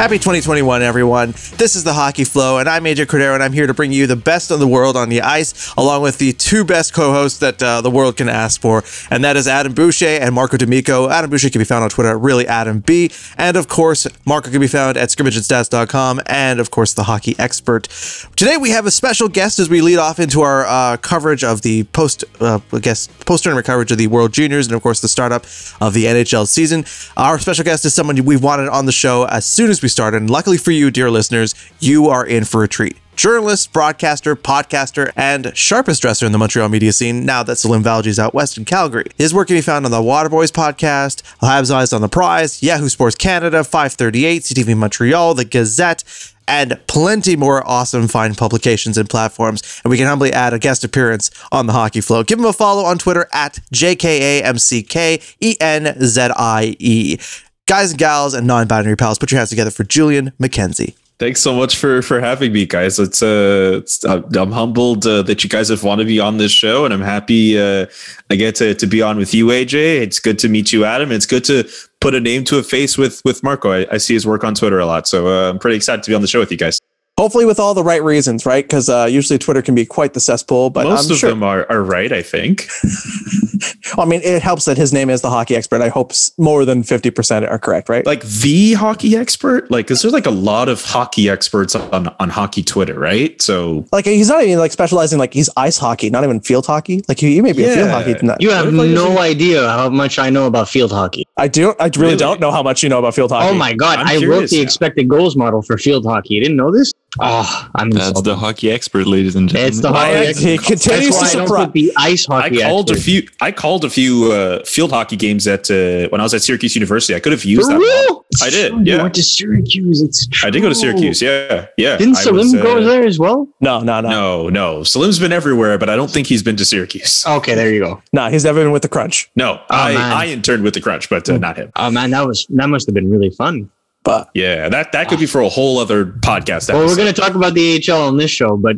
Happy 2021, everyone. This is the Hockey Flow, and I'm AJ Cordero, and I'm here to bring you the best of the world on the ice, along with the two best co hosts that uh, the world can ask for, and that is Adam Boucher and Marco D'Amico. Adam Boucher can be found on Twitter at really Adam B, and of course, Marco can be found at scrimmageandstats.com, and of course, the hockey expert. Today, we have a special guest as we lead off into our uh, coverage of the post, uh, I guess, post tournament coverage of the World Juniors, and of course, the startup of the NHL season. Our special guest is someone we've wanted on the show as soon as we started. And luckily for you, dear listeners, you are in for a treat. Journalist, broadcaster, podcaster, and sharpest dresser in the Montreal media scene now that Salim Valji is out west in Calgary. His work can be found on the Waterboys podcast, Habs Eyes on the Prize, Yahoo Sports Canada, 538, CTV Montreal, The Gazette, and plenty more awesome fine publications and platforms. And we can humbly add a guest appearance on the Hockey Flow. Give him a follow on Twitter at JKAMCKENZIE. Guys and gals and non-binary pals, put your hands together for Julian McKenzie. Thanks so much for for having me, guys. It's uh, it's, uh I'm humbled uh, that you guys have wanted me on this show, and I'm happy uh, I get to to be on with you, AJ. It's good to meet you, Adam. It's good to put a name to a face with with Marco. I, I see his work on Twitter a lot, so uh, I'm pretty excited to be on the show with you guys. Hopefully, with all the right reasons, right? Because uh, usually Twitter can be quite the cesspool. But most I'm of sure- them are, are right, I think. I mean, it helps that his name is the hockey expert. I hope more than fifty percent are correct, right? Like the hockey expert, like is there like a lot of hockey experts on on hockey Twitter, right? So Like he's not even like specializing like he's ice hockey, not even field hockey. Like he, he may be a field hockey. Not, You have What if I no just- idea how much I know about field hockey. I do. I really, Really? don't know how much you know about field oh hockey. Oh my god! I'm I wrote the now. expected goals model for field hockey. You didn't know this? Oh, I'm That's insulted. the hockey expert, ladies and gentlemen. It's the hockey. he expert. continues That's to I surprise. the ice hockey I hockey. called a few. I called a few uh, field hockey games at uh, when I was at Syracuse University. I could have For used that. real? I did, true. You yeah. went to Syracuse. It's true. I did go to Syracuse. Yeah, yeah. Didn't Salim was, uh, go there as well? No, no, no, no, No, no. Salim's been everywhere, but I don't think he's been to Syracuse. Okay, there you go. No, he's never been with the crunch. No, Oh, I. I interned with the Crunch, but uh, not him. Oh man, that was that must have been really fun. But Yeah, that that could be for a whole other podcast. Well, we're gonna talk about the AHL on this show, but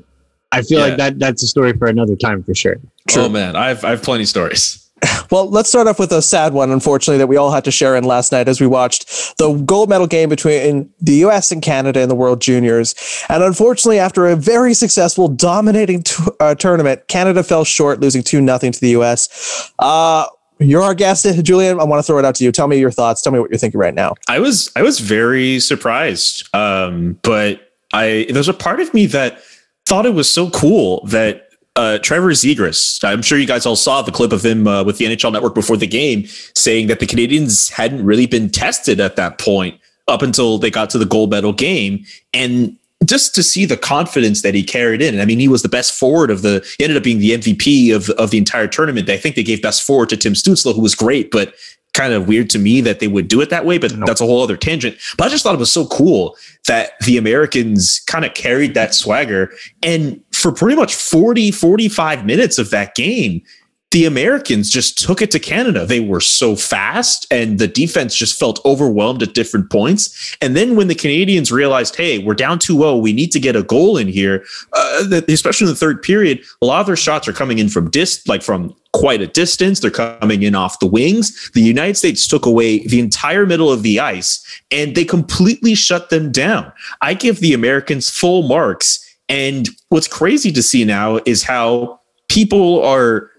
I feel Yeah. like that that's a story for another time for sure. Oh man, I've I've plenty stories. well, let's start off with a sad one, unfortunately, that we all had to share in last night as we watched the gold medal game between the U.S. and Canada in the World Juniors. And unfortunately, after a very successful, dominating t- uh, tournament, Canada fell short, losing two nothing to the U.S. Uh, you're our guest, Julian. I want to throw it out to you. Tell me your thoughts. Tell me what you're thinking right now. I was I was very surprised, um, but I there's a part of me that thought it was so cool that uh, Trevor Zegras. I'm sure you guys all saw the clip of him uh, with the NHL Network before the game, saying that the Canadians hadn't really been tested at that point up until they got to the gold medal game, and just to see the confidence that he carried in. I mean, he was the best forward of the. He ended up being the MVP of of the entire tournament. I think they gave best forward to Tim Stützle, who was great, but kind of weird to me that they would do it that way. But that's a whole other tangent. But I just thought it was so cool that the Americans kind of carried that swagger, and for pretty much 40, 45 minutes of that game. The Americans just took it to Canada. They were so fast, and the defense just felt overwhelmed at different points. And then when the Canadians realized, hey, we're down 2 0, we need to get a goal in here, uh, especially in the third period, a lot of their shots are coming in from dis, like from quite a distance. They're coming in off the wings. The United States took away the entire middle of the ice and they completely shut them down. I give the Americans full marks. And what's crazy to see now is how people are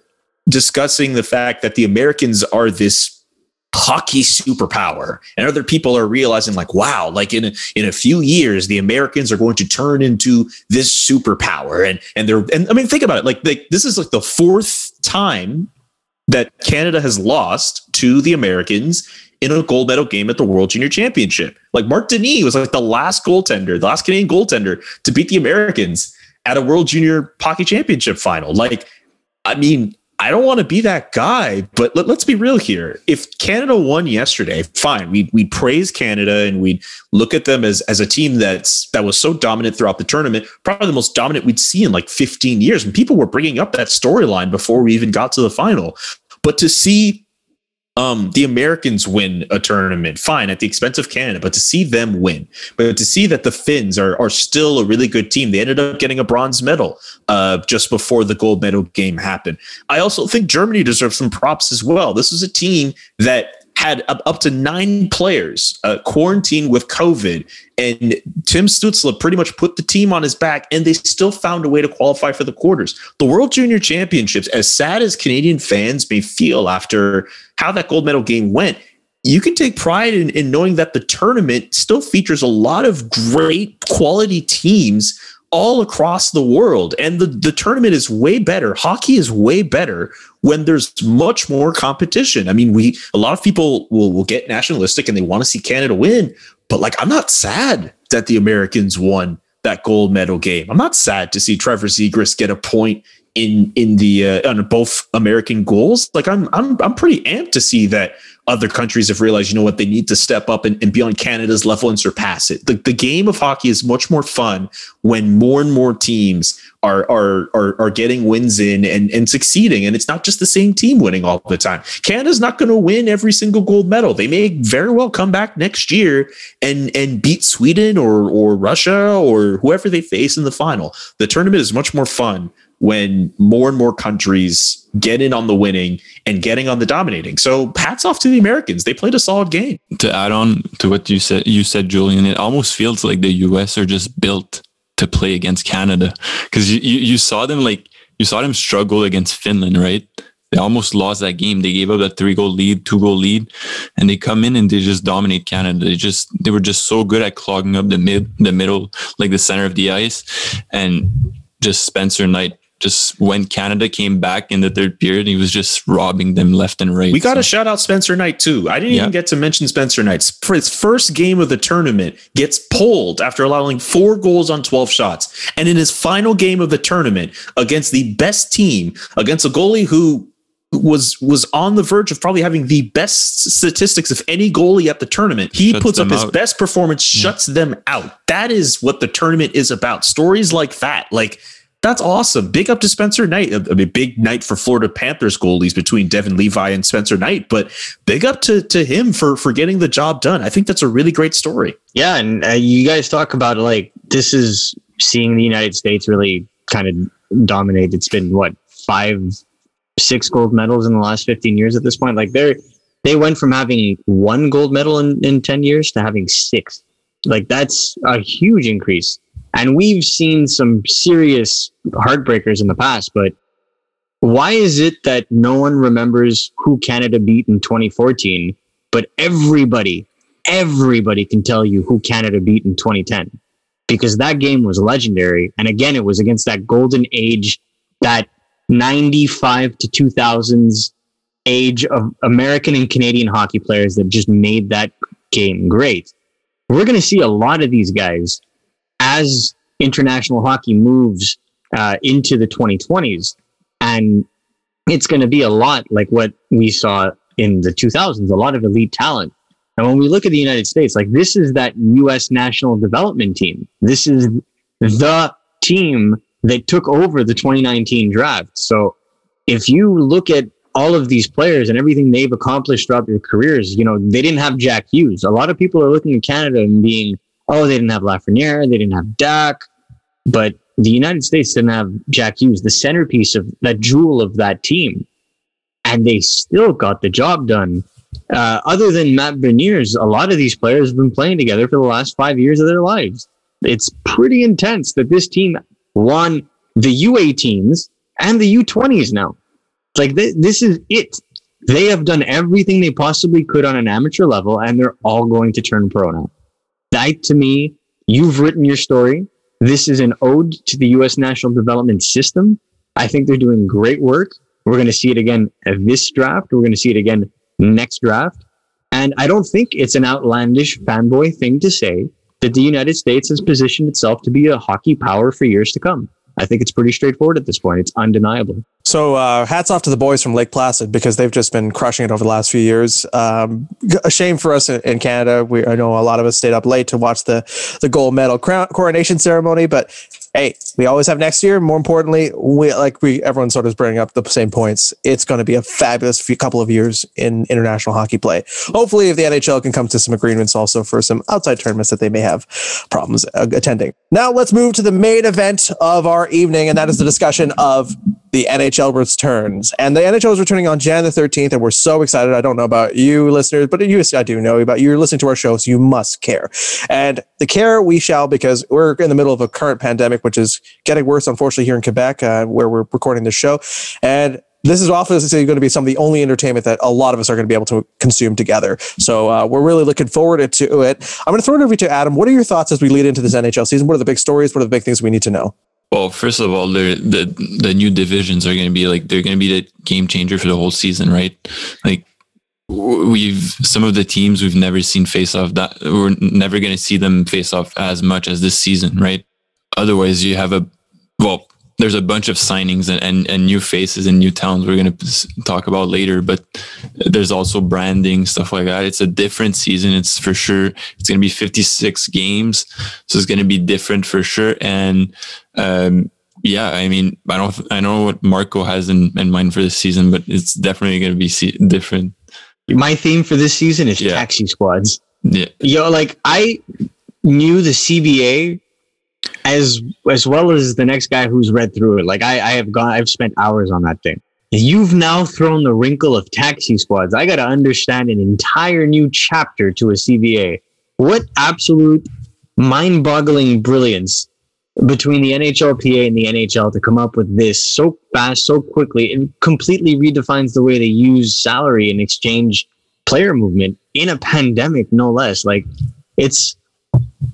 discussing the fact that the Americans are this hockey superpower and other people are realizing like wow like in a, in a few years the americans are going to turn into this superpower and and they're and i mean think about it like they, this is like the fourth time that canada has lost to the americans in a gold medal game at the world junior championship. Like marc denis was like the last goaltender the last canadian goaltender to beat the americans at a world junior hockey championship final. Like i mean I don't want to be that guy, but let, us be real here. If Canada won yesterday, fine. We we praise Canada and we look at them as as a team that's that was so dominant throughout the tournament, probably the most dominant we'd see in like 15 years. And people were bringing up that storyline before we even got to the final. But to see um, the Americans win a tournament, fine, at the expense of Canada, but to see them win, but to see that the Finns are are still a really good team. They ended up getting a bronze medal uh, just before the gold medal game happened. I also think Germany deserves some props as well. This is a team that had up to nine players uh, quarantined with COVID, and Tim Stützle pretty much put the team on his back, and they still found a way to qualify for the quarters. The World Junior Championships, as sad as Canadian fans may feel after how that gold medal game went, you can take pride in, in knowing that the tournament still features a lot of great quality teams all across the world. And the, the tournament is way better. Hockey is way better when there's much more competition. I mean, we a lot of people will, will get nationalistic and they want to see Canada win, but like I'm not sad that the Americans won that gold medal game. I'm not sad to see Trevor Zegras get a point in in the uh, on both American goals. Like I'm I'm I'm pretty amped to see that other countries have realized, you know what, they need to step up and, and be on Canada's level and surpass it. The, the game of hockey is much more fun when more and more teams are are are, are getting wins in and, and succeeding. And it's not just the same team winning all the time. Canada's not going to win every single gold medal. They may very well come back next year and and beat Sweden or or Russia or whoever they face in the final. The tournament is much more fun when more and more countries get in on the winning and getting on the dominating. So hats off to the Americans. They played a solid game. To add on to what you said, you said, Julian, it almost feels like the US are just built to play against Canada. Cause you, you, you saw them like, you saw them struggle against Finland, right? They almost lost that game. They gave up that three goal lead, two goal lead, and they come in and they just dominate Canada. They just they were just so good at clogging up the mid, the middle, like the center of the ice, and just Spencer Knight just when Canada came back in the third period, he was just robbing them left and right. We got so. to shout out Spencer Knight too. I didn't yeah. even get to mention Spencer Knight. His first game of the tournament, gets pulled after allowing four goals on 12 shots. And in his final game of the tournament against the best team, against a goalie who was was on the verge of probably having the best statistics of any goalie at the tournament. He shuts puts up his out. best performance, yeah. shuts them out. That is what the tournament is about. Stories like that, like that's awesome. Big up to Spencer Knight. I mean, big night for Florida Panthers goalies between Devon Levi and Spencer Knight, but big up to, to him for, for getting the job done. I think that's a really great story. Yeah. And uh, you guys talk about like, this is seeing the United States really kind of dominate. It's been what, five, six gold medals in the last 15 years at this point. Like they're, they went from having one gold medal in, in 10 years to having six. Like that's a huge increase and we've seen some serious heartbreakers in the past, but why is it that no one remembers who Canada beat in 2014, but everybody, everybody can tell you who Canada beat in 2010? Because that game was legendary. And again, it was against that golden age, that 95 to 2000s age of American and Canadian hockey players that just made that game great. We're going to see a lot of these guys as international hockey moves uh, into the 2020s. And it's going to be a lot like what we saw in the 2000s, a lot of elite talent. And when we look at the United States, like this is that U.S. national development team. This is the team that took over the 2019 draft. So if you look at all of these players and everything they've accomplished throughout their careers, you know, they didn't have Jack Hughes. A lot of people are looking at Canada and being, oh, they didn't have Lafreniere, they didn't have Dach, but the United States didn't have Jack Hughes, the centerpiece of that jewel of that team, and they still got the job done. Uh, other than Matt Beniers, a lot of these players have been playing together for the last five years of their lives. It's pretty intense that this team won the U18s and the U20s now. Like th- this is it. They have done everything they possibly could on an amateur level, and they're all going to turn pro now. That to me, you've written your story. This is an ode to the U.S. national development system. I think they're doing great work. We're going to see it again this draft. We're going to see it again next draft. And I don't think it's an outlandish fanboy thing to say that the United States has positioned itself to be a hockey power for years to come. I think it's pretty straightforward at this point. It's undeniable. So, uh, hats off to the boys from Lake Placid because they've just been crushing it over the last few years. Um, a shame for us in, Canada. We I know a lot of us stayed up late to watch the the gold medal crown, coronation ceremony, but hey, we always have next year. More importantly, we like we everyone sort of bringing up the same points. It's going to be a fabulous few couple of years in international hockey play. Hopefully, if the NHL can come to some agreements also for some outside tournaments that they may have problems uh, attending. Now let's move to the main event of our evening, and that is the discussion of the NHL returns. And the NHL is returning on Jan the 13th, and we're so excited. I don't know about you listeners, but you, I do know about you. You're listening to our show, so you must care. And the care we shall because we're in the middle of a current pandemic, which is getting worse, unfortunately, here in Quebec, uh, where we're recording this show. And this is obviously going to be some of the only entertainment that a lot of us are going to be able to consume together. So uh, we're really looking forward to it. I'm going to throw it over to Adam. What are your thoughts as we lead into this NHL season? What are the big stories? What are the big things we need to know? Well, first of all, the the new divisions are going to be like they're going to be the game changer for the whole season, right? Like we've some of the teams we've never seen face off that we're never going to see them face off as much as this season, right? Otherwise, you have a well, there's a bunch of signings and, and, and new faces and new towns we're going to talk about later but there's also branding stuff like that it's a different season it's for sure it's going to be 56 games so it's going to be different for sure and um, yeah i mean i don't i know what marco has in, in mind for this season but it's definitely going to be se- different My theme for this season is Yeah. taxi squads. yeah Yo, like I knew the CBA as as well as the next guy who's read through it. Like I, I have gone, I've spent hours on that thing. You've now thrown the wrinkle of taxi squads. I got to understand an entire new chapter to a CBA. What absolute mind-boggling brilliance between the NHLPA and the NHL to come up with this so fast, so quickly, and completely redefines the way they use salary and exchange player movement in a pandemic, no less. Like it's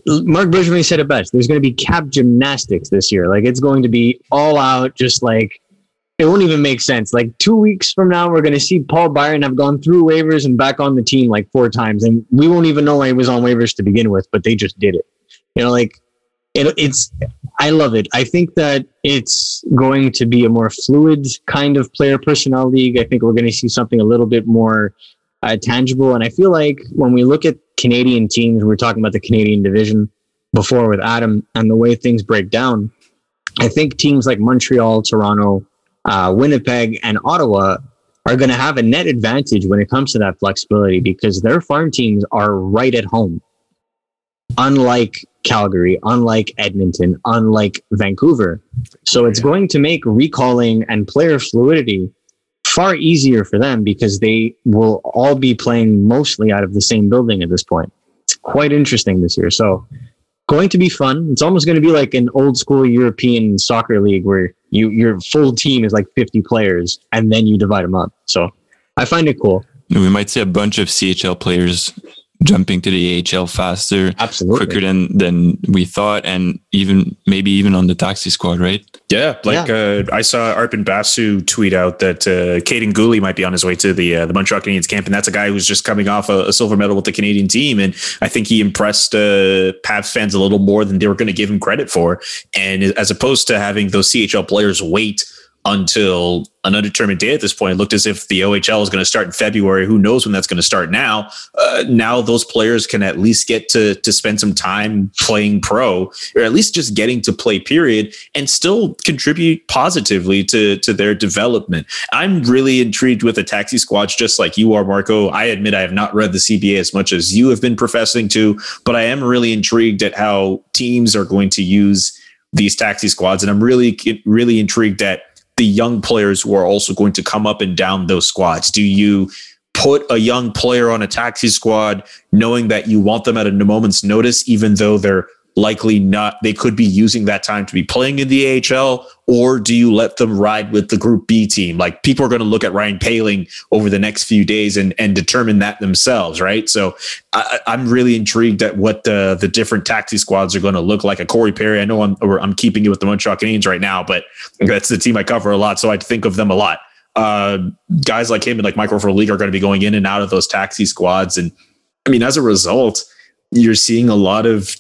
Marc Bergevin said it best. There's going to be cap gymnastics this year. Like it's going to be all out, just like it won't even make sense. Like two weeks from now, we're going to see Paul Byron have gone through waivers and back on the team like four times, and we won't even know he was on waivers to begin with, but they just did it. You know, like it, it's. I love it. I think that it's going to be a more fluid kind of player personnel league. I think we're going to see something a little bit more uh, tangible. And I feel like when we look at Canadian teams, we we're talking about the Canadian division before with Adam and the way things break down. I think teams like Montreal, Toronto, uh, Winnipeg, and Ottawa are going to have a net advantage when it comes to that flexibility because their farm teams are right at home. Unlike Calgary, unlike Edmonton, unlike Vancouver. So it's going to make recalling and player fluidity far easier for them because they will all be playing mostly out of the same building at this point. It's quite interesting this year. So going to be fun. It's almost going to be like an old school European soccer league where you your full team is like 50 players and then you divide them up. So I find it cool. we might see a bunch of chl players jumping to the ahl faster Absolutely. quicker than than we thought and even maybe even on the taxi squad right Yeah, like Uh, I saw Arpon Basu tweet out that uh, Kaiden Guhle might be on his way to the uh, the Montreal Canadiens camp, and that's a guy who's just coming off a, a silver medal with the Canadian team, and I think he impressed uh, Habs fans a little more than they were going to give him credit for. And as opposed to having those CHL players wait until an undetermined day at this point, it looked as if the OHL is going to start in February. Who knows when that's going to start now? Uh, now those players can at least get to to spend some time playing pro, or at least just getting to play. Period, and still contribute positively to to their development. I'm really intrigued with the taxi squads, just like you are, Marco. I admit I have not read the CBA as much as you have been professing to, but I am really intrigued at how teams are going to use these taxi squads, and I'm really really intrigued at the young players who are also going to come up and down those squads. Do you put a young player on a taxi squad knowing that you want them at a moment's notice, even though they're likely not, they could be using that time to be playing in the AHL? Or do you let them ride with the Group B team? Like people are going to look at Ryan Poehling over the next few days and, and determine that themselves, right? So I, I'm really intrigued at what the the different taxi squads are going to look like. A Corey Perry, I know I'm I'm keeping it with the Montreal Canadiens right now, but that's the team I cover a lot, so I think of them a lot. Uh, guys like him and like Michael League are going to be going in and out of those taxi squads, and I mean, as a result, you're seeing a lot of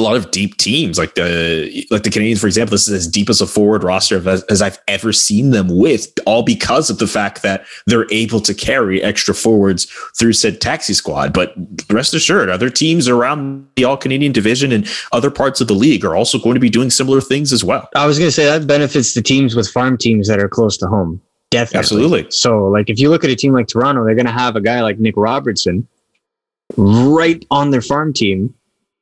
a lot of deep teams like the like the Canadians, for example. This is as deep as a forward roster as, as I've ever seen them with, all because of the fact that they're able to carry extra forwards through said taxi squad. But rest assured, other teams around the All Canadian division and other parts of the league are also going to be doing similar things as well. I was going to say that benefits the teams with farm teams that are close to home. Definitely. Absolutely. So, like, if you look at a team like Toronto, they're going to have a guy like Nick Robertson right on their farm team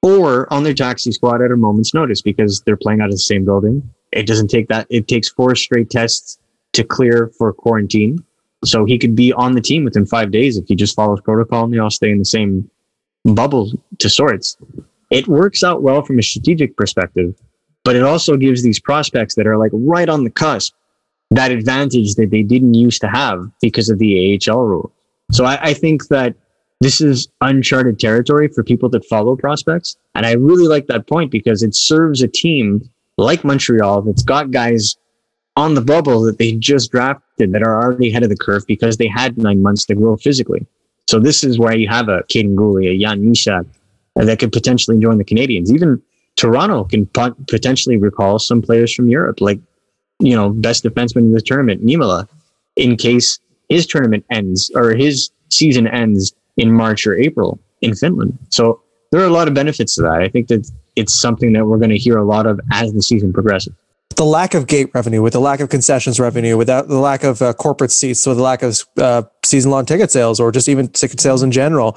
or on their taxi squad at a moment's notice because they're playing out of the same building. It doesn't take that. It takes four straight tests to clear for quarantine. So he could be on the team within five days if he just follows protocol and they all stay in the same bubble to sorts. It works out well from a strategic perspective, but it also gives these prospects that are like right on the cusp that advantage that they didn't used to have because of the AHL rule. So I, I think that this is uncharted territory for people that follow prospects. And I really like that point because it serves a team like Montreal that's got guys on the bubble that they just drafted that are already ahead of the curve because they had nine months to grow physically. So this is where you have a Kaiden Guhle, a Jan Mysak uh, that could potentially join the Canadians. Even Toronto can pot- potentially recall some players from Europe, like, you know, best defenseman in the tournament, Niemela, in case his tournament ends or his season ends in March or April in Finland. So there are a lot of benefits to that. I think that it's something that we're going to hear a lot of as the season progresses the lack of gate revenue, with the lack of concessions revenue, without the lack of uh, corporate seats, with the lack of uh, season long ticket sales or just even ticket sales in general,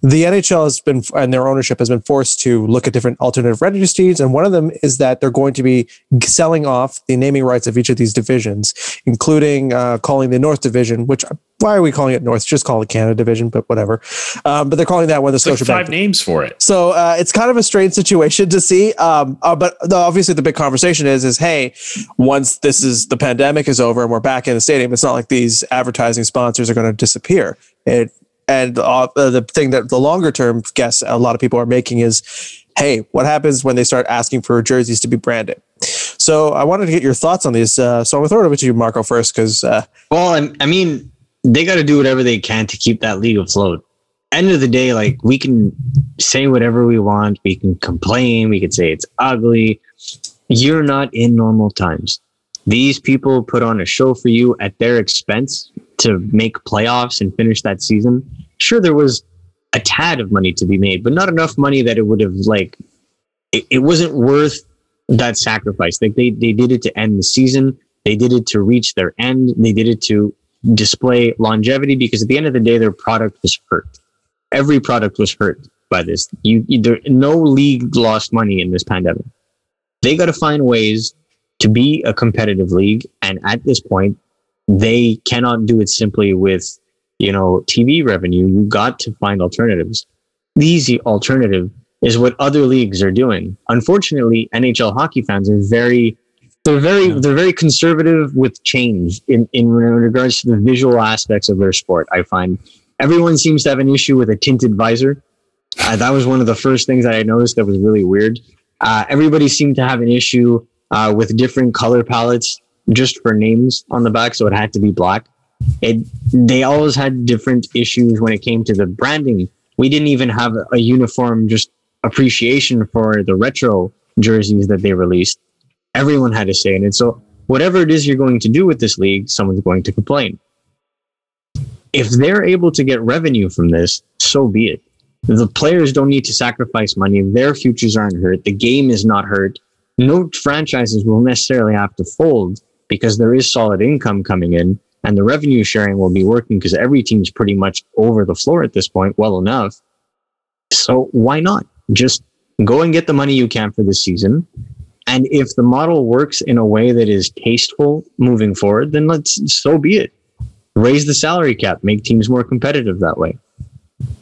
the NHL has been and their ownership has been forced to look at different alternative revenue streams. And one of them is that they're going to be selling off the naming rights of each of these divisions, including uh, calling the North Division, which why are we calling it North? Just call it Canada Division, but whatever. Um, but they're calling that one the Scotia like five names for it. So uh, it's kind of a strange situation to see. Um, uh, but the, obviously, the big conversation is is hey, once this is the pandemic is over and we're back in the stadium, it's not like these advertising sponsors are going to disappear. It and uh, the thing that the longer term guess a lot of people are making is, hey, what happens when they start asking for jerseys to be branded? So I wanted to get your thoughts on these. Uh, so I'm gonna throw it over to you, Marco, first, because uh, well, I mean they got to do whatever they can to keep that league afloat. End of the day, like we can say whatever we want, we can complain, we can say it's ugly. You're not in normal times. These people put on a show for you at their expense to make playoffs and finish that season. Sure, there was a tad of money to be made, but not enough money that it would have like it, it wasn't worth that sacrifice. Like they they did it to end the season. They did it to reach their end. They did it to display longevity because at the end of the day, their product was hurt. Every product was hurt by this. You, no league lost money in this pandemic. They got to find ways to be a competitive league, and at this point, they cannot do it simply with you know TV revenue. You got to find alternatives. The easy alternative is what other leagues are doing. Unfortunately, NHL hockey fans are very they're very yeah. they're very conservative with change in, in regards to the visual aspects of their sport. I find everyone seems to have an issue with a tinted visor. Uh, that was one of the first things that I noticed that was really weird. Uh, everybody seemed to have an issue uh, with different color palettes just for names on the back, so it had to be black. It they always had different issues when it came to the branding. We didn't even have a uniform just appreciation for the retro jerseys that they released everyone had a say in it. So whatever it is you're going to do with this league, someone's going to complain. If they're able to get revenue from this, so be it. The players don't need to sacrifice money. Their futures aren't hurt. The game is not hurt. No franchises will necessarily have to fold because there is solid income coming in and the revenue sharing will be working because every team's pretty much over the floor at this point well enough. So why not? Just go and get the money you can for this season and if the model works in a way that is tasteful moving forward, then let's so be it. Raise the salary cap, make teams more competitive that way.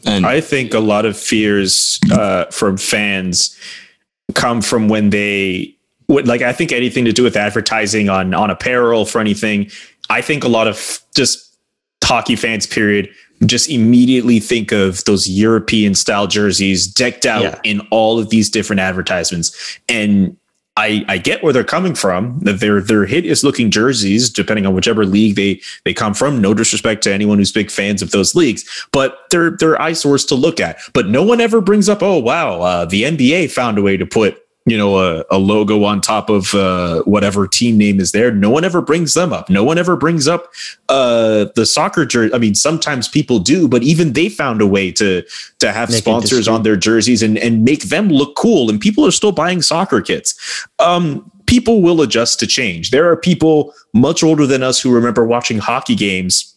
And I think a lot of fears uh, from fans come from when they would like. I think anything to do with advertising on on apparel for anything. I think a lot of just hockey fans, period, just immediately think of those European style jerseys decked out yeah. in all of these different advertisements. And I, I get where they're coming from. That they're they're hideous looking jerseys, depending on whichever league they they come from. No disrespect to anyone who's big fans of those leagues, but they're they're eyesores to look at. But no one ever brings up, oh wow, uh, the NBA found a way to put you know a, a logo on top of uh, whatever team name is there. No one ever brings them up. No one ever brings up uh, the soccer jersey i mean sometimes people do but even they found a way to to have make sponsors on their jerseys and and make them look cool and people are still buying soccer kits. Um, people will adjust to change. There are people much older than us who remember watching hockey games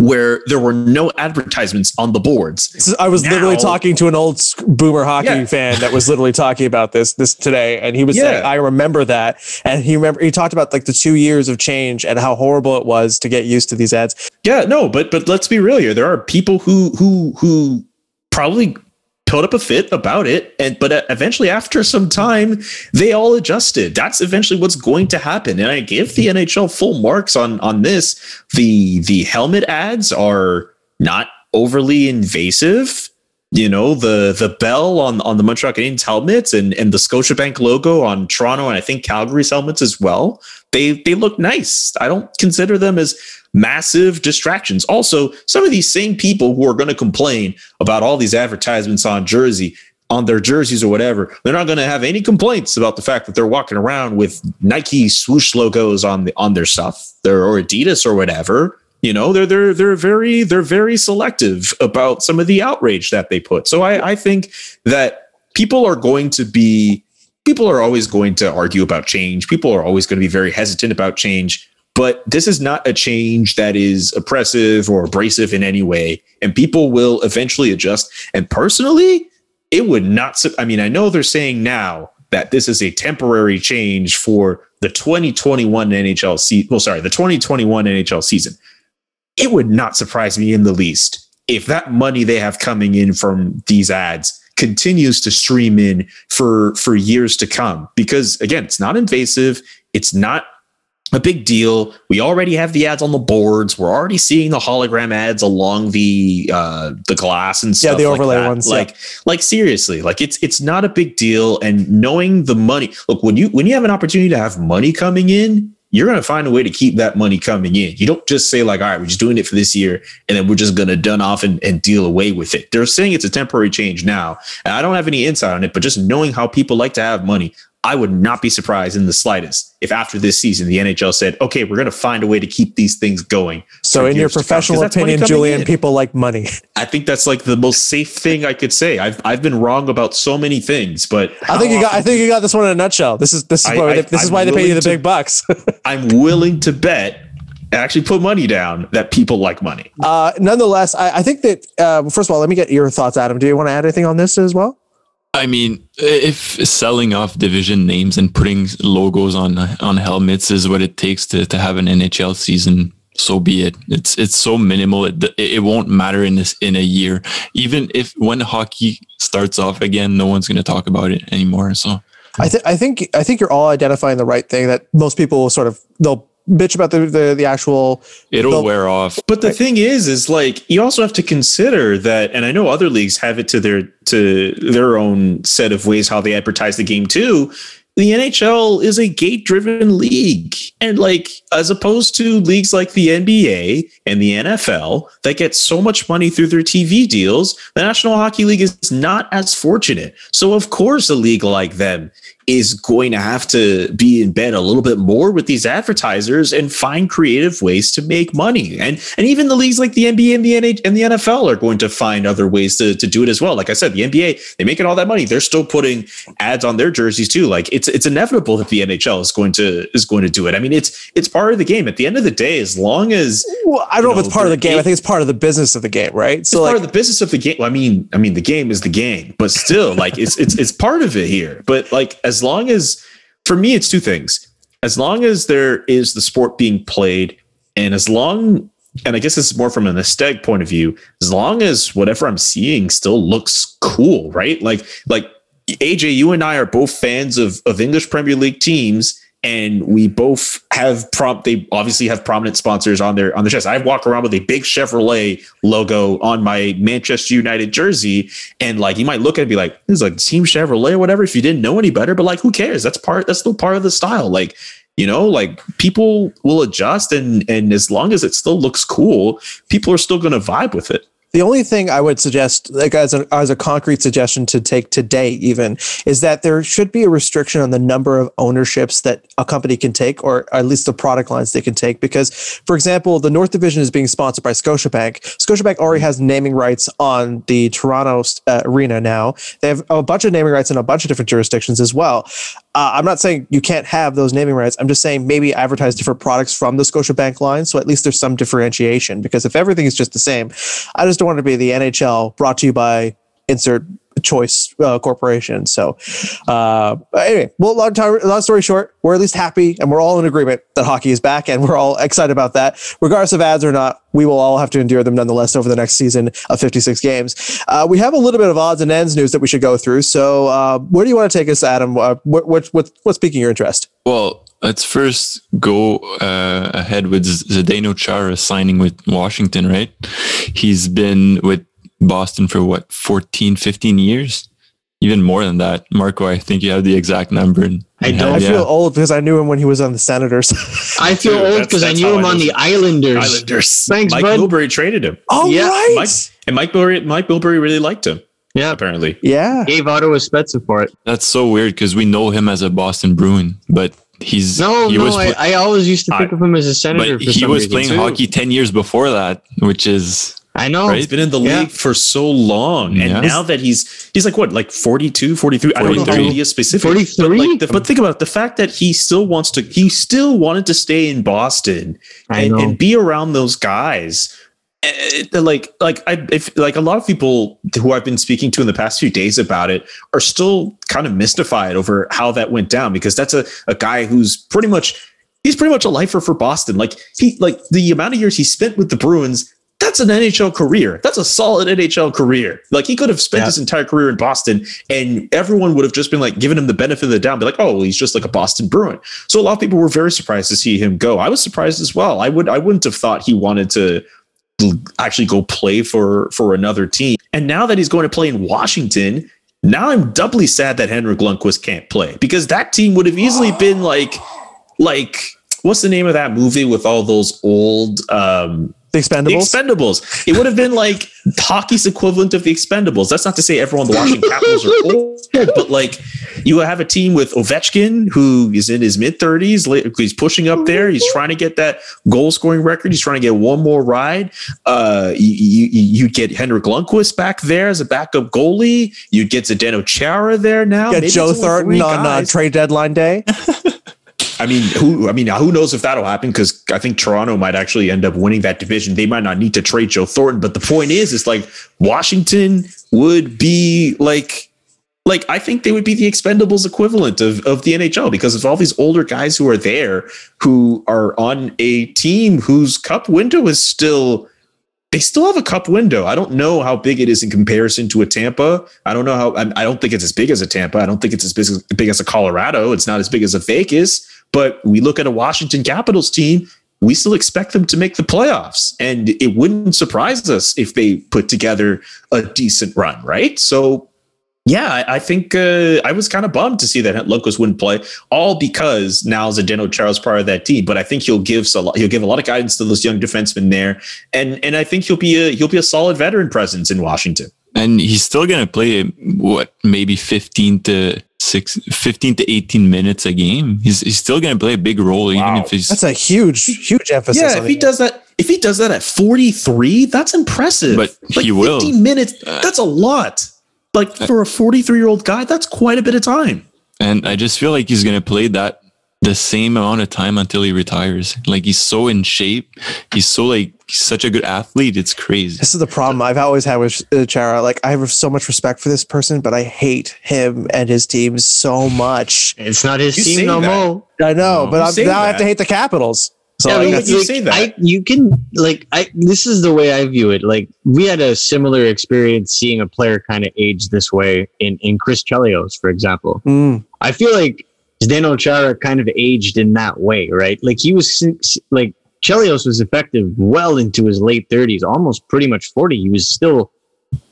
where there were no advertisements on the boards. I was literally talking to an old boomer hockey Yeah. fan that was literally talking about this this today, and he was Yeah. saying, "I remember that," and he remember he talked about like the two years of change and how horrible it was to get used to these ads. Yeah, no, but but let's be real here. There are people who who who probably put up a fit about it and but uh, eventually after some time they all adjusted. That's eventually what's going to happen. And i give the nhl full marks on on this. The the helmet ads are not overly invasive you know the the bell on on the montreal canadiens helmets and and the scotiabank logo on toronto and i think calgary's helmets as well they they look nice i don't consider them as massive distractions. Also, some of these same people who are going to complain about all these advertisements on jersey on their jerseys or whatever, they're not going to have any complaints about the fact that they're walking around with Nike swoosh logos on the on their stuff, they're, or Adidas or whatever. You know, they're they're they're very they're very selective about some of the outrage that they put. So I I think that people are going to be people are always going to argue about change. People are always going to be very hesitant about change but this is not a change that is oppressive or abrasive in any way and people will eventually adjust and personally it would not i mean i know they're saying now that this is a temporary change for the 2021 nhl season well sorry the 2021 nhl season it would not surprise me in the least if that money they have coming in from these ads continues to stream in for for years to come because again it's not invasive it's not a big deal. We already have the ads on the boards. We're already seeing the hologram ads along the uh, the glass and stuff. Yeah, the like overlay that. ones, yeah. Like, like seriously, like it's it's not a big deal. And knowing the money, look when you when you have an opportunity to have money coming in, you're gonna find a way to keep that money coming in. You don't just say like, all right, we're just doing it for this year, and then we're just gonna done off and, and deal away with it. They're saying it's a temporary change now, and I don't have any insight on it, but just knowing how people like to have money, I would not be surprised in the slightest if after this season the NHL said, "Okay, we're going to find a way to keep these things going." So, in your years to come," 'cause professional opinion, Julian, in. people like money. I think that's like the most safe thing I could say. I've I've been wrong about so many things, but I think you got. I think you got this one in a nutshell. This is this is I- why I- they, this is I'm why they pay you the to- big bucks. I'm willing to bet, actually put money down that people like money. uh, nonetheless, I, I think that uh, first of all, let me get your thoughts, Adam. Do you want to add anything on this as well? I mean, if selling off division names and putting logos on on helmets is what it takes to, to have an NHL season, so be it. It's it's so minimal. It, it won't matter in this in a year. Even if when hockey starts off again, no one's going to talk about it anymore. So I, th- I think I think you're all identifying the right thing. That most people will sort of they'll bitch about the the, the actual. it'll They'll- wear off. But the thing is, is like you also have to consider that, and I know other leagues have it to their to their own set of ways how they advertise the game too. The NHL is a gate driven league. And like as opposed to leagues like the NBA and the NFL that get so much money through their TV deals, the National Hockey League is not as fortunate. So of course a league like them is going to have to be in bed a little bit more with these advertisers and find creative ways to make money. And and even the leagues like the NBA and the NH and the NFL are going to find other ways to, to do it as well. Like I said, the NBA, they're making all that money. They're still putting ads on their jerseys too. Like it's it's inevitable that the NHL is going to is going to do it. I mean, it's it's part of the game. At the end of the day, as long as Well, I don't know You if it's part of the there- game. I think it's part of the business of the game, right? it's So part of the business of the game. Well, I mean, I mean, the game is the game, but still, like it's it's it's part of it here. But like, as long as for me, it's two things. As long as there is the sport being played, and as long, and I guess this is more from an aesthetic point of view, as long as whatever I'm seeing still looks cool, right? Like like AJ, you and I are both fans of of English Premier League teams. And we both have prom. They obviously have prominent sponsors on their on their chest. I walk around with a big Chevrolet logo on my Manchester United jersey, and like you might look at it and be like, "This is like Team Chevrolet or whatever." If you didn't know any better, but like, who cares? That's part. That's still part of the style. Like, you know, like people will adjust, and and as long as it still looks cool, people are still going to vibe with it. The only thing I would suggest, like as a, as a concrete suggestion to take today, even is that there should be a restriction on the number of ownerships that a company can take, or at least the product lines they can take. Because, for example, the North Division is being sponsored by Scotiabank. Scotiabank already has naming rights on the Toronto uh, arena now. They have a bunch of naming rights in a bunch of different jurisdictions as well. Uh, I'm not saying you can't have those naming rights. I'm just saying maybe advertise different products from the Scotiabank line. So at least there's some differentiation because if everything is just the same, I just don't want to be the NHL brought to you by insert choice uh, corporation. So, uh, anyway, well, long time, long story short, we're at least happy and we're all in agreement that hockey is back and we're all excited about that. Regardless of ads or not, we will all have to endure them nonetheless over the next season of 56 games. Uh, we have a little bit of odds and ends news that we should go through. So, uh, where do you want to take us, Adam? Uh, what, what, what, what's piquing your interest? Well, let's first go uh, ahead with Zdeno Chara signing with Washington, right? He's been with Boston for what 14, 15 years, even more than that. Marco, I think you have the exact number. I don't. I feel old because I knew him when he was on the Senators. I feel Dude, old because I knew him I on the Islanders. Islanders. Thanks, Mike bud. Milbury traded him. oh, Yeah, right. Mike and Mike Milbury, Mike Milbury really liked him. Yeah, Apparently, yeah. gave Ottawa Spezza for it. That's so weird because we know him as a Boston Bruin, but he's No, he no, was I, I always used to think I- of him as a senator. but for he some was reason, playing too. hockey ten years before that, which is I know. Right? he's been in the Yeah. league for so long, and Yeah. now that he's he's like what, like 42, 43? I don't know the 43. idea specific. 43? But, like, the, but think about it, the fact that he still wants to, he still wanted to stay in Boston and, and be around those guys. Eh, eh, like like I if like a lot of people who I've been speaking to in the past few days about it are still kind of mystified over how that went down because that's a, a guy who's pretty much he's pretty much a lifer for Boston. Like he like the amount of years he spent with the Bruins, that's an NHL career. That's a solid NHL career. Like he could have spent Yeah. his entire career in Boston and everyone would have just been like giving him the benefit of the doubt, be like, oh, well, he's just like a Boston Bruin. So a lot of people were very surprised to see him go. I was surprised as well. I would I wouldn't have thought he wanted to actually go play for for another team. And now that he's going to play in Washington, now I'm doubly sad that Henrik Lundqvist can't play because that team would have easily been like like what's the name of that movie with all those old um The the Expendables. Expendables. It would have been like hockey's equivalent of the Expendables. That's not to say everyone on the Washington Capitals are old, but like you have a team with Ovechkin who is in his mid 30s. He's pushing up there. He's trying to get that goal scoring record. He's trying to get one more ride. Uh, you, you, you get Henrik Lundqvist back there as a backup goalie. You get Zdeno Chara there now. Get Joe Thornton on uh, trade deadline day. I mean, who? I mean, who knows if that'll happen? Because I think Toronto might actually end up winning that division. They might not need to trade Joe Thornton, but the point is, it's like Washington would be like, like I think they would be the Expendables equivalent of of the NHL because of all these older guys who are there who are on a team whose cup window is still. They still have a cup window. I don't know how big it is in comparison to a Tampa. I don't know how. I don't think it's as big as a Tampa. I don't think it's as big as, big as a Colorado. It's not as big as a Vegas. But we look at a Washington Capitals team, we still expect them to make the playoffs. And it wouldn't surprise us if they put together a decent run, right? So, yeah, I, think uh, I was kind of bummed to see that Locos wouldn't play, all because now Zdeno Chara's part of that team. But I think he'll give he'll give a lot of guidance to those young defensemen there, and and I think he'll be a he'll be a solid veteran presence in Washington. and he's still gonna play what maybe 15 to six 15 to 18 minutes a game he's, he's still gonna play a big role even Wow. if he's That's a huge, huge emphasis. Yeah, on if the- he does that, if he does that at 43, that's impressive. But like he will. 15 minutes, uh, that's a lot. Like uh, for a 43 year old guy, that's quite a bit of time. and i just feel like he's gonna play that the same amount of time until he retires like he's so in shape he's so like he's such a good athlete it's crazy This is the problem I've always had with uh, Chara. Like, I have so much respect for this person, but I hate him and his team so much. It's not his You team no that. more. I know, No, but you I'm, say now I have to hate the Capitals. So Yeah, like, but like, you say that. I, you can like I. This is the way I view it. Like we had a similar experience seeing a player kind of age this way in in Chris Chelios, for example. Mm. I feel like Zdeno Chara kind of aged in that way, right? Like he was like Chelios was effective well into his late 30s, almost pretty much 40. He was still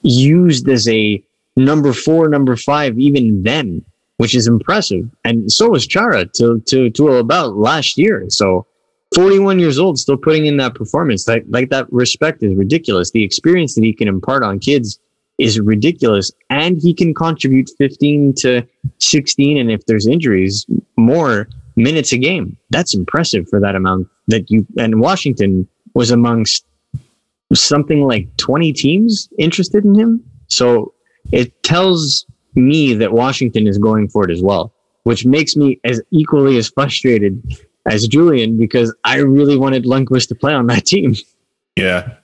used as a number four, number five, even then, which is impressive. And so was Chara to to to about last year. So 41 years old, still putting in that performance. Like like that respect is ridiculous. The experience that he can impart on kids is ridiculous. And he can contribute 15 to 16, and if there's injuries, more minutes a game. That's impressive for that amount that you and Washington was amongst something like 20 teams interested in him. So it tells me that Washington is going for it as well. which makes me as equally as frustrated as Julian because I really wanted Lundqvist to play on that team. Yeah.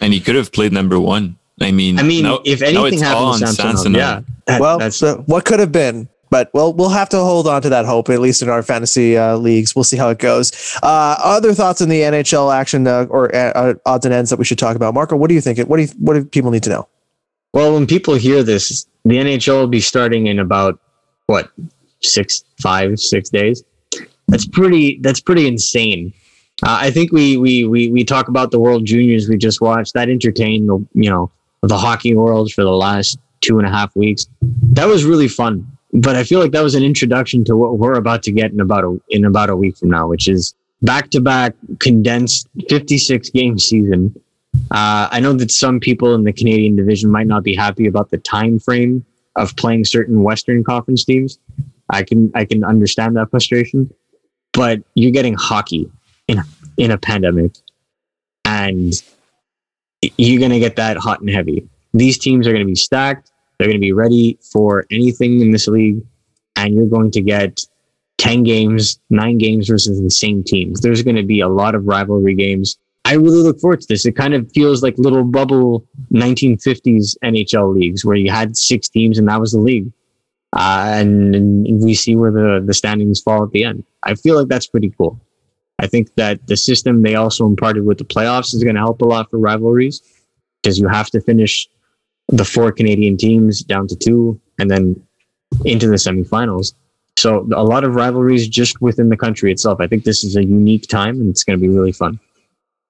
And he could have played number one. I mean, I mean, now- if anything it's happens to on Samsonov, Samsonov. yeah, that- well, that's so what could have been, but well, we'll have to hold on to that hope at least in our fantasy uh, leagues. We'll see how it goes. Uh, other thoughts on the NHL action uh, or uh, odds and ends that we should talk about, Marco? What do you think? What do you, what do people need to know? Well, when people hear this, the NHL will be starting in about what six, five, six days. That's pretty. That's pretty insane. Uh, I think we, we we we talk about the World Juniors we just watched. That entertained the you know the hockey world for the last two and a half weeks. That was really fun. But I feel like that was an introduction to what we're about to get in about a in about a week from now, which is back to back condensed 56 game season uh, I know that some people in the Canadian division might not be happy about the time frame of playing certain Western Conference teams. I can I can understand that frustration, but you're getting hockey in in a pandemic, and you're gonna get that hot and heavy. These teams are gonna be stacked. They're gonna be ready for anything in this league, and you're going to get 10 games, nine games versus the same teams. There's going to be a lot of rivalry games. I really look forward to this. It kind of feels like little bubble 1950s NHL leagues where you had six teams and that was the league. Uh, and, and we see where the, the standings fall at the end. I feel like that's pretty cool. I think that the system they also imparted with the playoffs is going to help a lot for rivalries because you have to finish the four Canadian teams down to two and then into the semifinals. So a lot of rivalries just within the country itself. I think this is a unique time and it's going to be really fun.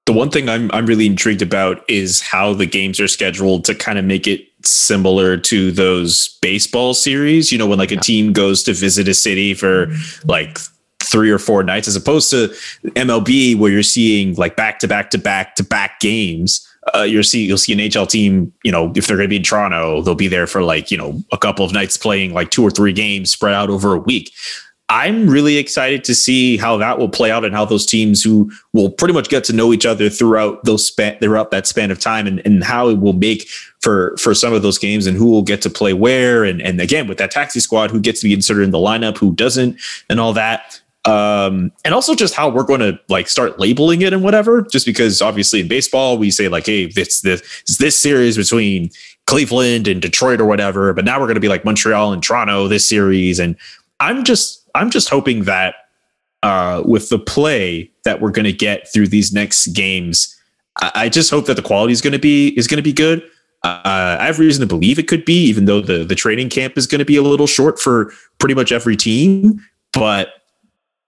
The one thing I'm I'm really intrigued about is how the games are scheduled to kind of make it similar to those baseball series. You know, when like a team goes to visit a city for like three or four nights, as opposed to MLB where you're seeing like back to back to back to back games. Uh, you'll see you'll see an HL team. You know, if they're going to be in Toronto, they'll be there for like you know a couple of nights playing like two or three games spread out over a week. I'm really excited to see how that will play out and how those teams who will pretty much get to know each other throughout those span throughout that span of time and, and how it will make for for some of those games and who will get to play where and and again with that taxi squad who gets to be inserted in the lineup who doesn't and all that um and also just how we're going to like start labeling it and whatever just because obviously in baseball we say like hey this this this series between Cleveland and Detroit or whatever but now we're going to be like Montreal and Toronto this series and I'm just I'm just hoping that uh, with the play that we're going to get through these next games, I, I just hope that the quality is going to be is going to be good. Uh, I have reason to believe it could be, even though the the training camp is going to be a little short for pretty much every team. But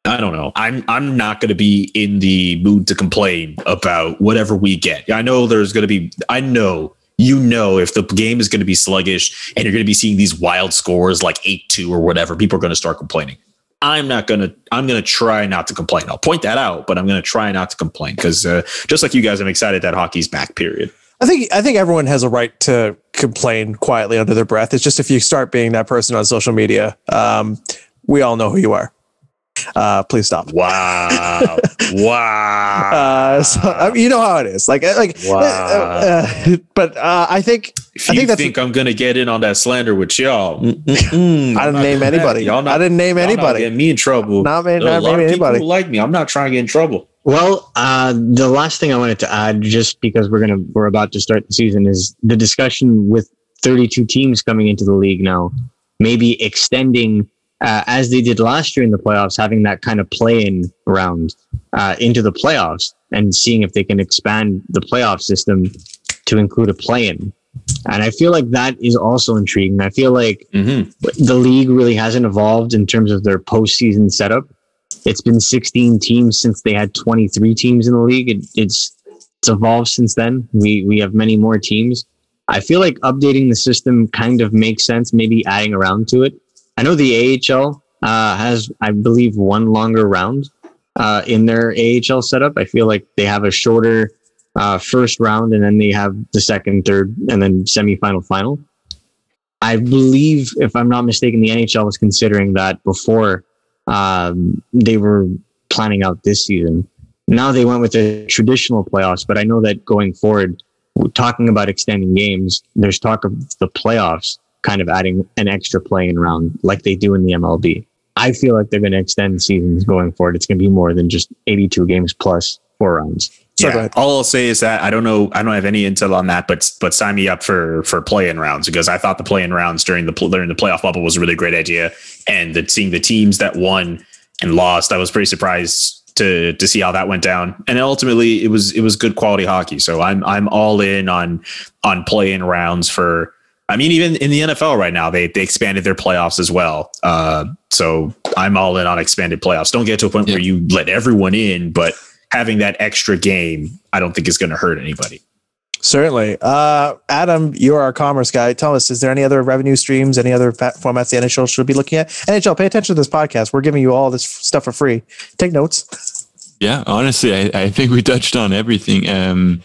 I don't know. I'm I'm not going to be in the mood to complain about whatever we get. I know there's going to be. I know you know if the game is going to be sluggish and you're going to be seeing these wild scores like 8-2 or whatever people are going to start complaining i'm not going to i'm going to try not to complain i'll point that out but i'm going to try not to complain because uh, just like you guys i'm excited that hockey's back period I think I think everyone has a right to complain quietly under their breath. It's just if you start being that person on social media, um, we all know who you are. Uh, please stop. wow wow Uh, so, I mean, you know how it is. Like, like, Wow. uh, uh, but uh, I think if I you think think, that's- i'm going to get in on that slander with y'all mm, mm, mm, I didn't name anybody. Y'all not- I didn't name anybody. getting me in trouble Not ma- There are not a lot of naming people anybody. like me i'm not trying to get in trouble Well, uh, the last thing I wanted to add, just because we're gonna we're about to start the season, is the discussion with 32 teams coming into the league now, maybe extending uh, as they did last year in the playoffs, having that kind of play-in round uh, into the playoffs, and seeing if they can expand the playoff system to include a play-in. And I feel like that is also intriguing. I feel like mm-hmm. the league really hasn't evolved in terms of their postseason setup. It's been 16 teams since they had 23 teams in the league. It, it's it's evolved since then. We we have many more teams. I feel like updating the system kind of makes sense. Maybe adding a round to it. I know the AHL uh, has, I believe, one longer round uh, in their AHL setup. I feel like they have a shorter uh, first round, and then they have the second, third, and then semifinal, final. I believe, if I'm not mistaken, the NHL was considering that before um, they were planning out this season. Now they went with the traditional playoffs, but I know that going forward, talking about extending games, there's talk of the playoffs kind of adding an extra playing round like they do in the MLB. I feel like they're going to extend seasons going forward. It's going to be more than just 82 games plus four rounds. So yeah, all I'll say is that I don't know. I don't have any intel on that, but but sign me up for for play-in rounds because I thought the play-in rounds during the during the playoff bubble was a really great idea, and the seeing the teams that won and lost, I was pretty surprised to to see how that went down. And ultimately, it was it was good quality hockey. So I'm I'm all in on on play-in rounds for. I mean, even in the NFL right now, they they expanded their playoffs as well. Uh, so I'm all in on expanded playoffs. Don't get to a point where you let everyone in, but having that extra game, I don't think is going to hurt anybody. Certainly. Uh, Adam, you're our commerce guy. Tell us, is there any other revenue streams, any other fa- formats the NHL should be looking at? NHL, pay attention to this podcast. We're giving you all this stuff for free. Take notes. Yeah, honestly, I, I think we touched on everything. Um,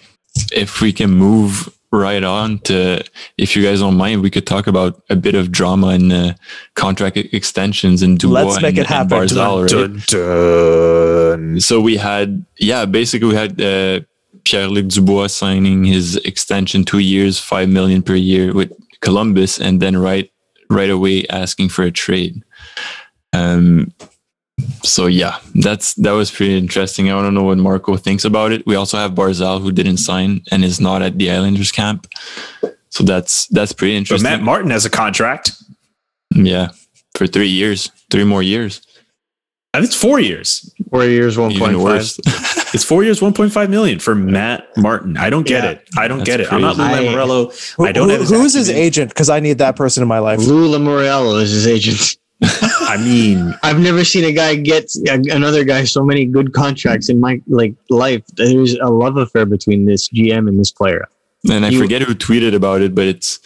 if we can move right on to, if you guys don't mind, we could talk about a bit of drama and uh, contract extensions and Dubois Let's make and, it happen. and Barzal, right? Dun, dun. So we had, yeah, basically we had uh, Pierre-Luc Dubois signing his extension two years, five million per year with Columbus, and then right right away asking for a trade. Um, so yeah, that's that was pretty interesting. I want to know what Marco thinks about it. We also have Barzal who didn't sign and is not at the Islanders camp. So that's that's pretty But interesting. Matt Martin has a contract. yeah, for three years, three more years. And it's four years. Four years, Even 1.5. It's four years, 1.5 million for Matt Martin. I don't get Yeah. it. I don't That's get it. I'm not Lou crazy. Lamoriello. Who- I don't who- have his who's his agent? Because I need that person in my life. Lou Lamoriello is his agent. I mean, I've never seen a guy get another guy so many good contracts in my like life. There's a love affair between this GM and this player. And I You- forget who tweeted about it, but it's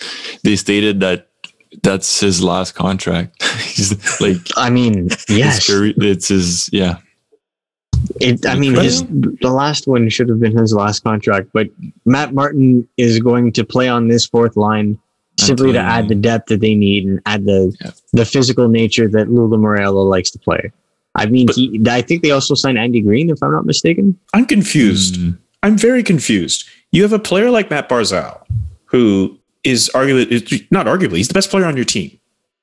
they stated that that's his last contract. He's like I mean, yes. career, it's his yeah. It, I mean, his the last one should have been his last contract, but Matt Martin is going to play on this fourth line simply to add the depth that they need and add the Yeah. the physical nature that Lou Lamoriello likes to play. I mean, But- he, I think they also signed Andy Greene, if I'm not mistaken. I'm confused. Mm, I'm very confused. You have a player like Matt Barzal, who is arguably not arguably he's the best player on your team.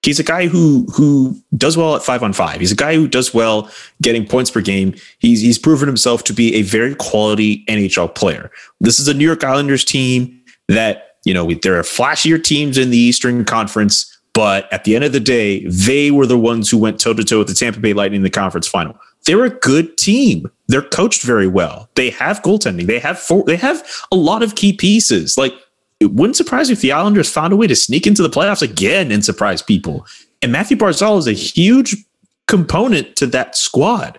He's a guy who who does well at five on five. He's a guy who does well getting points per game. He's he's proven himself to be a very quality NHL player. This is a New York Islanders team that you know we, there are flashier teams in the Eastern Conference, but at the end of the day, they were the ones who went toe to toe with the Tampa Bay Lightning in the conference final. They're a good team. They're coached very well. They have goaltending. They have four, they have a lot of key pieces. Like it wouldn't surprise me if the Islanders found a way to sneak into the playoffs again and surprise people. And Matthew Barzal is a huge component to that squad.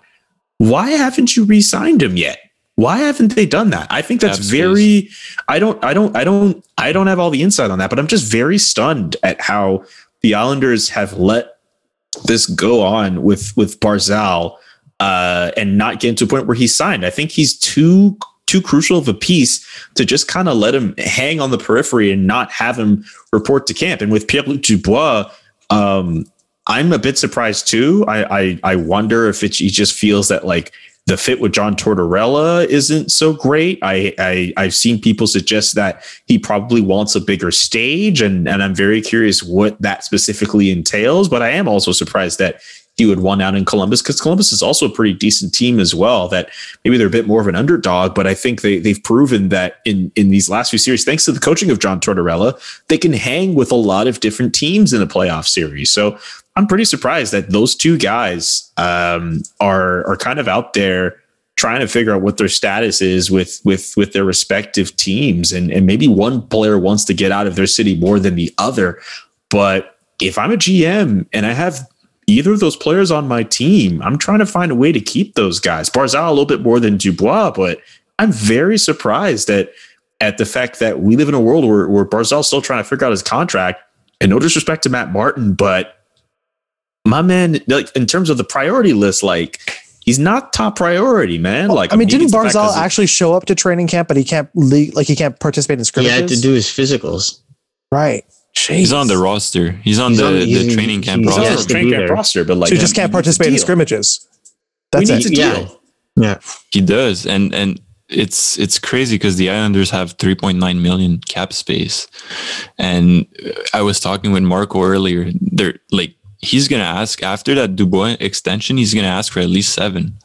Why haven't you re-signed him yet? Why haven't they done that? I think that's space. very I don't I don't I don't I don't have all the insight on that, but I'm just very stunned at how the Islanders have let this go on with with Barzal uh, and not get to a point where he's signed. I think he's too too crucial of a piece to just kind of let him hang on the periphery and not have him report to camp. And with Pierre Luc Dubois, um, I'm a bit surprised too. I I, I wonder if it, he just feels that like the fit with John Tortorella isn't so great. I, I I've seen people suggest that he probably wants a bigger stage, and and I'm very curious what that specifically entails. But I am also surprised that he would want out in Columbus because Columbus is also a pretty decent team as well. That maybe they're a bit more of an underdog, but I think they they've proven that in in these last few series, thanks to the coaching of John Tortorella, they can hang with a lot of different teams in the playoff series. So I'm pretty surprised that those two guys um, are are kind of out there trying to figure out what their status is with with with their respective teams, and and maybe one player wants to get out of their city more than the other. But if I'm a GM and I have either of those players on my team, I'm trying to find a way to keep those guys. Barzal a little bit more than Dubois, but I'm very surprised at at the fact that we live in a world where where Barzal's still trying to figure out his contract. And no disrespect to Matt Martin, but my man, like in terms of the priority list, like he's not top priority, man. Oh, like I mean, didn't it's the fact Barzal 'cause it- actually show up to training camp, but he can't league, like he can't participate in He scrimmages? had to do his physicals. right. Jeez. He's on the roster. He's on He's the, on- the he's- training camp he's- He's on roster. has the training camp roster, but like so he just can't needs a participate in deal. scrimmages. We That's need it. a Yeah. deal. Yeah. He does, and and it's it's crazy because the Islanders have 3.9 million cap space, and I was talking with Marco earlier. They're like he's gonna ask after that Dubois extension, he's gonna ask for at least seven.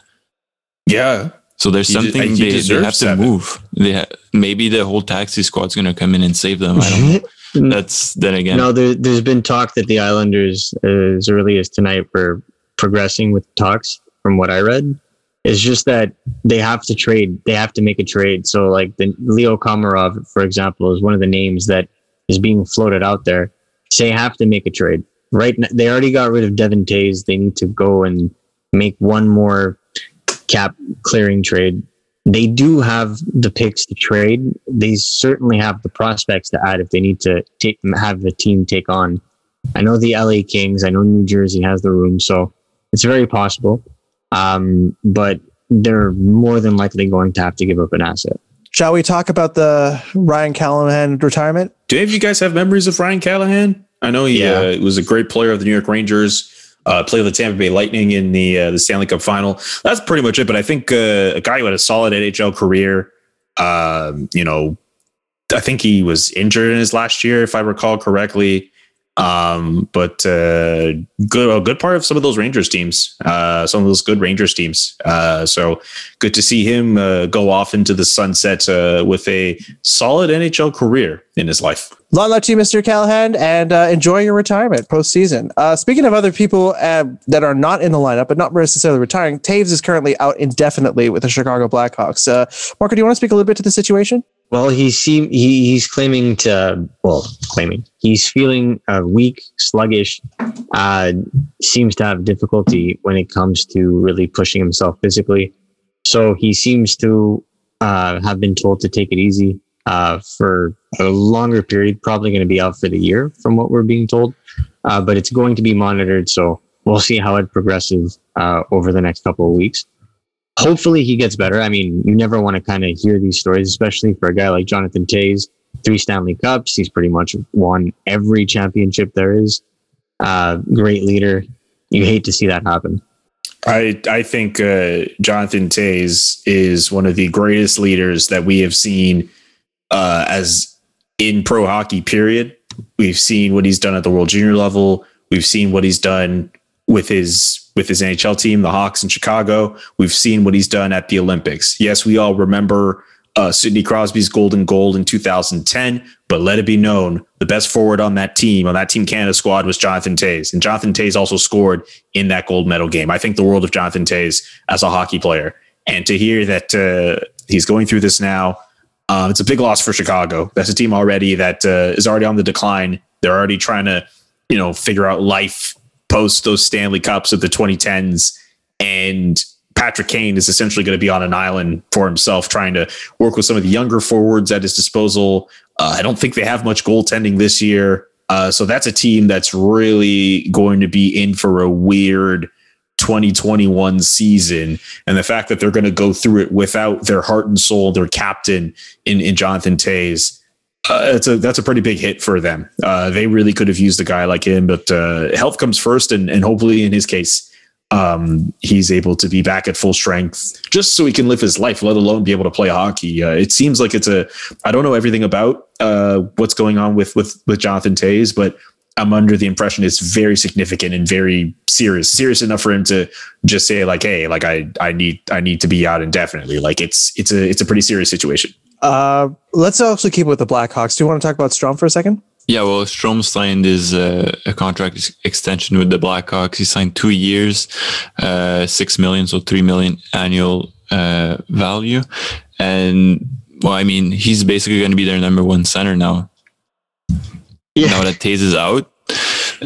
Yeah. So there's He de- something he they, they deserves have to seven. move. They ha- maybe the whole taxi squad's gonna come in and save them. I don't know. Mm. That's then again. No, there, there's been talk that the Islanders, as early as tonight, were progressing with talks. From what I read, it's just that they have to trade. They have to make a trade. So, like the Leo Komarov, for example, is one of the names that is being floated out there. They have to make a trade. Right? n- They already got rid of Devon Toews. They need to go and make one more cap clearing trade. They do have the picks to trade. They certainly have the prospects to add if they need to take, have the team take on. I know the LA Kings. I know New Jersey has the room, so it's very possible. Um, but they're more than likely going to have to give up an asset. Shall we talk about the Ryan Callahan retirement? Do any of you guys have memories of Ryan Callahan? I know he Yeah. uh, was a great player of the New York Rangers. Uh, played the Tampa Bay Lightning in the uh, the Stanley Cup Final. That's pretty much it. But I think uh, a guy who had a solid NHL career. Um, you know, I think he was injured in his last year, if I recall correctly. Um, but uh, good, a good part of some of those Rangers teams, uh, some of those good Rangers teams. Uh, so good to see him uh, go off into the sunset uh, with a solid NHL career in his life. Long luck to you, Mr. Callahan, and uh, enjoy your retirement postseason. Speaking of other people that are not in the lineup, but not necessarily retiring, Toews is currently out indefinitely with the Chicago Blackhawks. Marco, do you want to speak a little bit to the situation? Well, he seem he, he's claiming to well claiming he's feeling uh, weak, sluggish. Uh, seems to have difficulty when it comes to really pushing himself physically. So he seems to uh, have been told to take it easy uh, for a longer period. Probably going to be out for the year, from what we're being told. Uh, but it's going to be monitored, so we'll see how it progresses uh, over the next couple of weeks hopefully he gets better. I mean, you never want to kind of hear these stories, especially for a guy like Jonathan Toews, three Stanley Cups. He's pretty much won every championship there is. Uh, great leader. You hate to see that happen. I I think uh, Jonathan Toews is one of the greatest leaders that we have seen uh, as in pro hockey. Period. We've seen what he's done at the World Junior level. We've seen what he's done with his with his NHL team, the Hawks in Chicago. We've seen what he's done at the Olympics. Yes, we all remember uh, Sidney Crosby's golden goal in 2010, but let it be known the best forward on that team, on that Team Canada squad, was Jonathan Toews. And Jonathan Toews also scored in that gold medal game. I think the world of Jonathan Tays as a hockey player. And to hear that uh, he's going through this now, um, it's a big loss for Chicago. That's a team already that uh, is already on the decline. They're already trying to, you know, figure out life post those Stanley Cups of the 2010s. And Patrick Kane is essentially going to be on an island for himself, trying to work with some of the younger forwards at his disposal. Uh, I don't think they have much goaltending this year. Uh, so that's a team that's really going to be in for a weird 2021 season. And the fact that they're going to go through it without their heart and soul, their captain in, in Jonathan Toews, uh, it's a that's a pretty big hit for them. Uh, they really could have used a guy like him, but uh, health comes first, and and hopefully in his case, um, he's able to be back at full strength, just so he can live his life, let alone be able to play hockey. Uh, it seems like it's a I don't know everything about uh, what's going on with with with Jonathan Toews, but I'm under the impression it's very significant and very serious, serious enough for him to just say like, hey, like I I need I need to be out indefinitely. Like it's it's a it's a pretty serious situation. Uh, let's also keep with the Blackhawks. Do you want to talk about Strome for a second? Yeah, well, Strome signed his uh, a contract extension with the Blackhawks. He signed two years, uh, six million, so three million annual uh, value. And well, I mean, he's basically going to be their number one center now. Yeah. Now that Toews is out,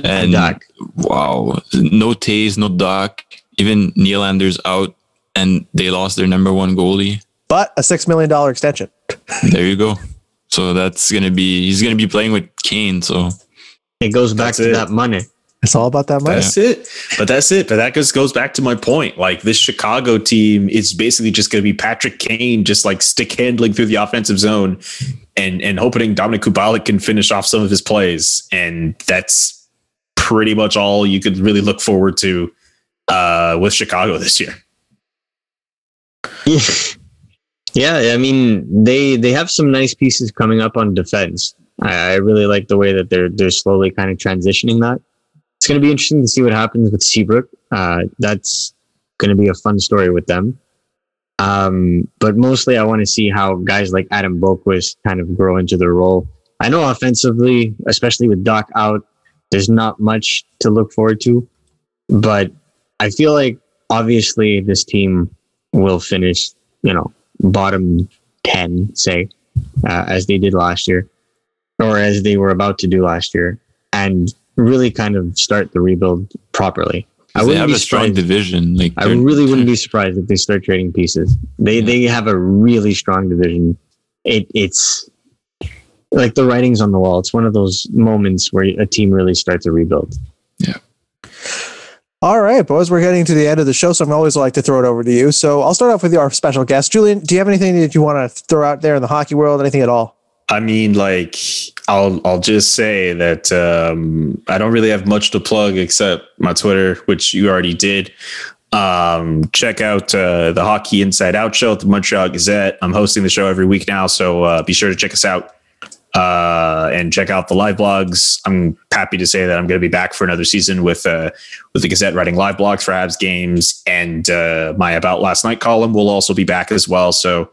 and Doc. wow, no Toews, no Doc, even Nylander's out, and they lost their number one goalie. But a six million dollar extension. There you go. So that's gonna be he's gonna be playing with Kane. So It goes back That's to it. that money. It's all about that money. That's it. But that's it. But that just goes back to my point. Like this Chicago team is basically just going to be Patrick Kane, just like stick handling through the offensive zone, and and hoping Dominik Kubalik can finish off some of his plays. And that's pretty much all you could really look forward to uh, with Chicago this year. Yeah, I mean they they have some nice pieces coming up on defense. I, I really like the way that they're they're slowly kind of transitioning that. It's going to be interesting to see what happens with Seabrook. Uh, that's going to be a fun story with them. Um, but mostly, I want to see how guys like Adam Boqvist kind of grow into their role. I know offensively, especially with Doc out, there's not much to look forward to, but I feel like obviously this team will finish, you know, bottom 10, say, uh, as they did last year, or as they were about to do last year, and really kind of start the rebuild properly. I they wouldn't have be a strong division. Like I really wouldn't be surprised if they start trading pieces. They Yeah. they have a really strong division. It it's like the writing's on the wall. It's one of those moments where a team really starts a rebuild. All right, boys, we're getting to the end of the show, so I'm always like to throw it over to you. So I'll start off with our special guest. Julian, do you have anything that you want to throw out there in the hockey world? Anything at all? I mean, like, I'll I'll just say that um, I don't really have much to plug except my Twitter, which you already did. Um, check out uh, the Hockey Inside Out show at the Montreal Gazette. I'm hosting the show every week now, so uh, be sure to check us out uh, and check out the live blogs. I'm happy to say that I'm going to be back for another season with uh, with the Gazette writing live blogs for Habs games, and uh, my About Last Night column will also be back as well. So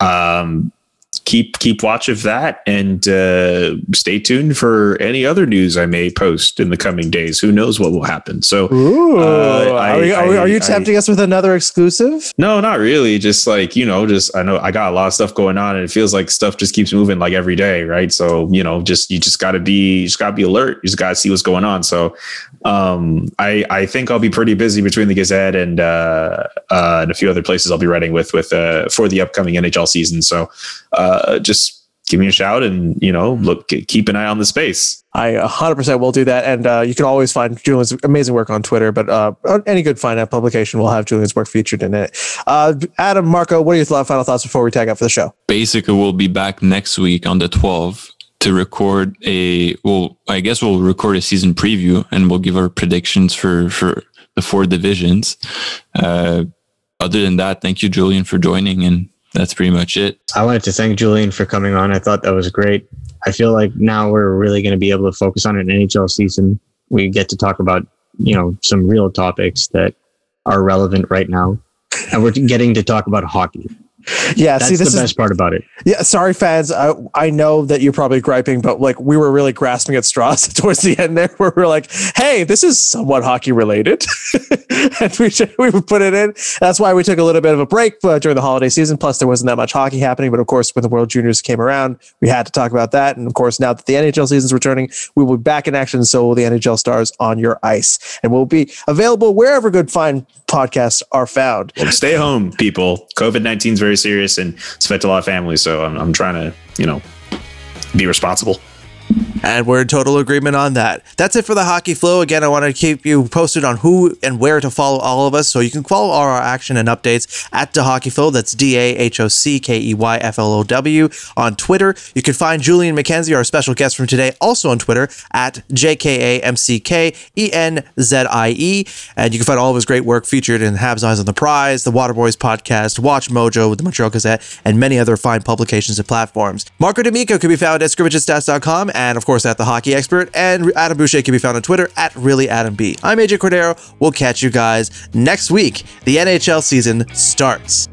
um, keep keep watch of that and uh, stay tuned for any other news I may post in the coming days. Who knows what will happen? So Ooh, Uh, I- are, we, are, we- are you I- tempting us with another exclusive? no, not really. Just like you know, just I know I got a lot of stuff going on, and it feels like stuff just keeps moving like every day, right? So you know, just you just got to be you just got to be alert. You just got to see what's going on. So um, I I think I'll be pretty busy between the Gazette and uh, uh, and a few other places I'll be writing with with uh, for the upcoming NHL season. So uh, just give me a shout and you know look keep an eye on the space. I 100% will do that. And uh, you can always find Julian's amazing work on Twitter, but uh, any good finance publication will have Julian's work featured in it. Uh, Adam, Marco, what are your final thoughts before we tag out for the show? basically we'll be back next week on the 12th to record a well i guess we'll record a season preview and we'll give our predictions for for the four divisions uh other than that thank you julian for joining and that's pretty much it I wanted to thank Julian for coming on. I thought that was great. I feel like now we're really going to be able to focus on an NHL season. We get to talk about, you know, some real topics that are relevant right now. And we're getting to talk about hockey. Yeah, That's see, this the is the best part about it. Yeah, sorry, fans. I, I know that you're probably griping, but like we were really grasping at straws towards the end there, where we're like, "Hey, this is somewhat hockey related," and we should, we would put it in. That's why we took a little bit of a break uh, during the holiday season. Plus, there wasn't that much hockey happening. But of course, when the World Juniors came around, we had to talk about that. And of course, now that the NHL season's returning, we will be back in action. So will the NHL stars on your ice, and we'll be available wherever good fine podcasts are found. Well, stay home, people. COVID nineteen is very serious and it's affect a lot of families. So I'm, I'm trying to, you know, be responsible. And we're in total agreement on that. That's it for the Hockey Flow. Again, I want to keep you posted on who and where to follow all of us. So you can follow all our action and updates at the Hockey Flow. That's D A H O C K E Y F L O W on Twitter. You can find Julian McKenzie, our special guest from today, also on Twitter at J K A M C K E N Z I E. And you can find all of his great work featured in Habs Eyes on the Prize, the Water Boys podcast, WatchMojo, with the Montreal Gazette, and many other fine publications and platforms. Marco D'Amico can be found at scrimmagestats.com and, of course, at The Hockey Expert. And Adam Boucher can be found on Twitter at ReallyAdamB. I'm AJ Cordero. We'll catch you guys next week. The NHL season starts.